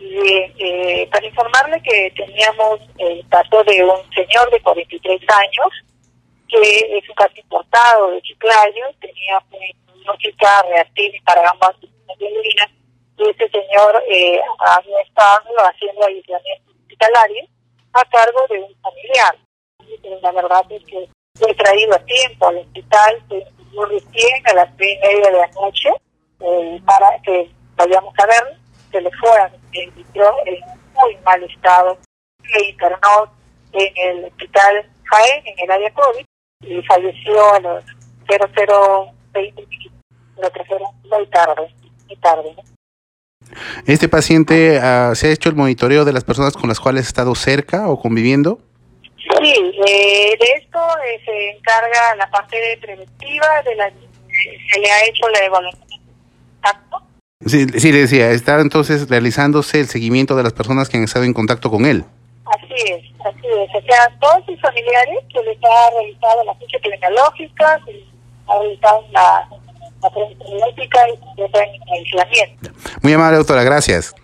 eh, para informarle que teníamos el caso de un señor de 43 años, que es un caso importado de Chiclayo, tenía una música reactiva para ambas de y ese señor eh, había estado haciendo aislamiento hospitalario a cargo de un familiar. la verdad es que fue traído a tiempo al hospital, se recién a las seis y media de la noche eh, para que vayamos a ver, se le fue en muy mal estado, se internó en el hospital Jaén, en el área COVID, y falleció a los 0020 lo trajeron muy tarde, muy tarde. ¿Este paciente uh, se ha hecho el monitoreo de las personas con las cuales ha estado cerca o conviviendo? Sí, eh, de esto eh, se encarga la parte preventiva, de la, se le ha hecho la evaluación. Sí, sí, le decía, está entonces realizándose el seguimiento de las personas que han estado en contacto con él. Así es, así es. O sea, todos sus familiares que les ha realizado la ficha epidemiológica, se ha realizado la, la y se en aislamiento. Muy amable, doctora, gracias.